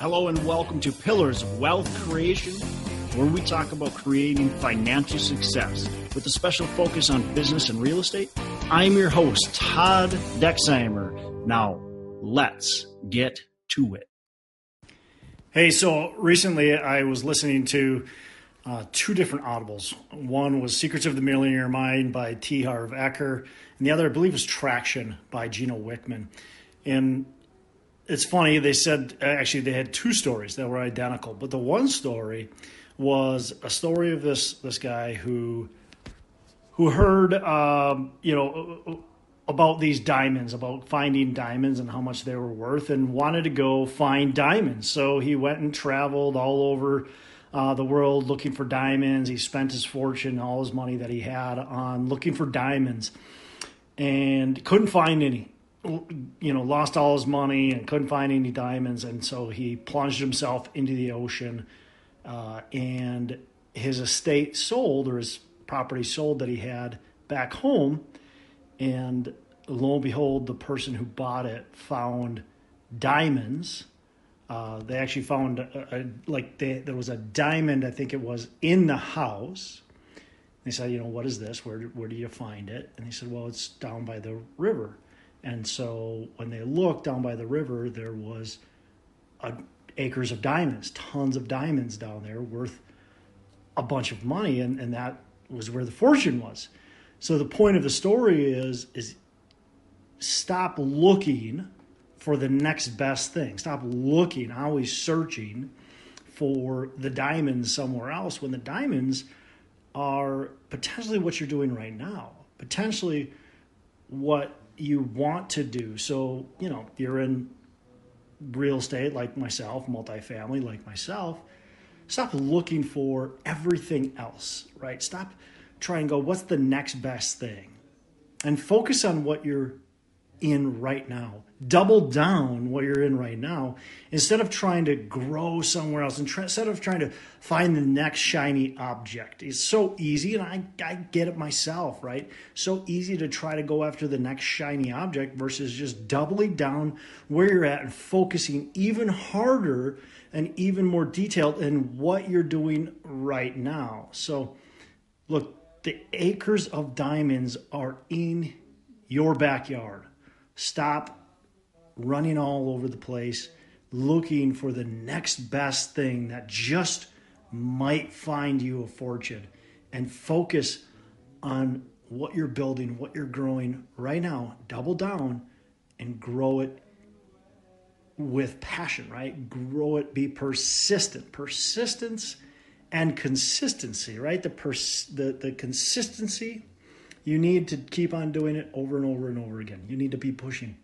Hello and welcome to Pillars of Wealth Creation, where we talk about creating financial success with a special focus on business and real estate. I'm your host, Todd Dexheimer. Now, let's get to it. Hey, so recently I was listening to uh, two different audibles. One was Secrets of the Millionaire Mind by T. Harv Eker, and the other, I believe, was Traction by Gino Wickman. And it's funny they said actually they had two stories that were identical but the one story was a story of this this guy who who heard um, you know about these diamonds about finding diamonds and how much they were worth and wanted to go find diamonds. So he went and traveled all over uh, the world looking for diamonds. He spent his fortune all his money that he had on looking for diamonds and couldn't find any you know, lost all his money and couldn't find any diamonds, and so he plunged himself into the ocean, uh, and his estate sold or his property sold that he had back home, and lo and behold, the person who bought it found diamonds. Uh, they actually found a, a, like they, there was a diamond, I think it was, in the house. They said, you know, what is this? Where where do you find it? And he said, well, it's down by the river. And so when they looked down by the river, there was a, acres of diamonds, tons of diamonds down there worth a bunch of money, and, and that was where the fortune was. So the point of the story is is stop looking for the next best thing. Stop looking, always searching for the diamonds somewhere else when the diamonds are potentially what you're doing right now. Potentially what you want to do. So, you know, you're in real estate like myself, multifamily like myself. Stop looking for everything else, right? Stop trying to go, what's the next best thing? And focus on what you're in right now. Double down what you're in right now instead of trying to grow somewhere else and try, instead of trying to find the next shiny object. It's so easy, and I, I get it myself, right? So easy to try to go after the next shiny object versus just doubling down where you're at and focusing even harder and even more detailed in what you're doing right now. So, look, the acres of diamonds are in your backyard Stop running all over the place looking for the next best thing that just might find you a fortune and focus on what you're building, what you're growing right now. Double down and grow it with passion, right? Grow it, be persistent. Persistence and consistency, right? The pers- the the consistency you need to keep on doing it over and over and over again. You need to be pushing,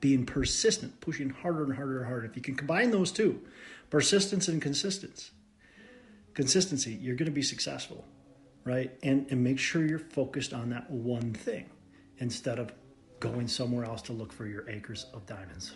being persistent, pushing harder and harder and harder. If you can combine those two, persistence and consistency, consistency, you're going to be successful, right? And and make sure you're focused on that one thing instead of going somewhere else to look for your acres of diamonds.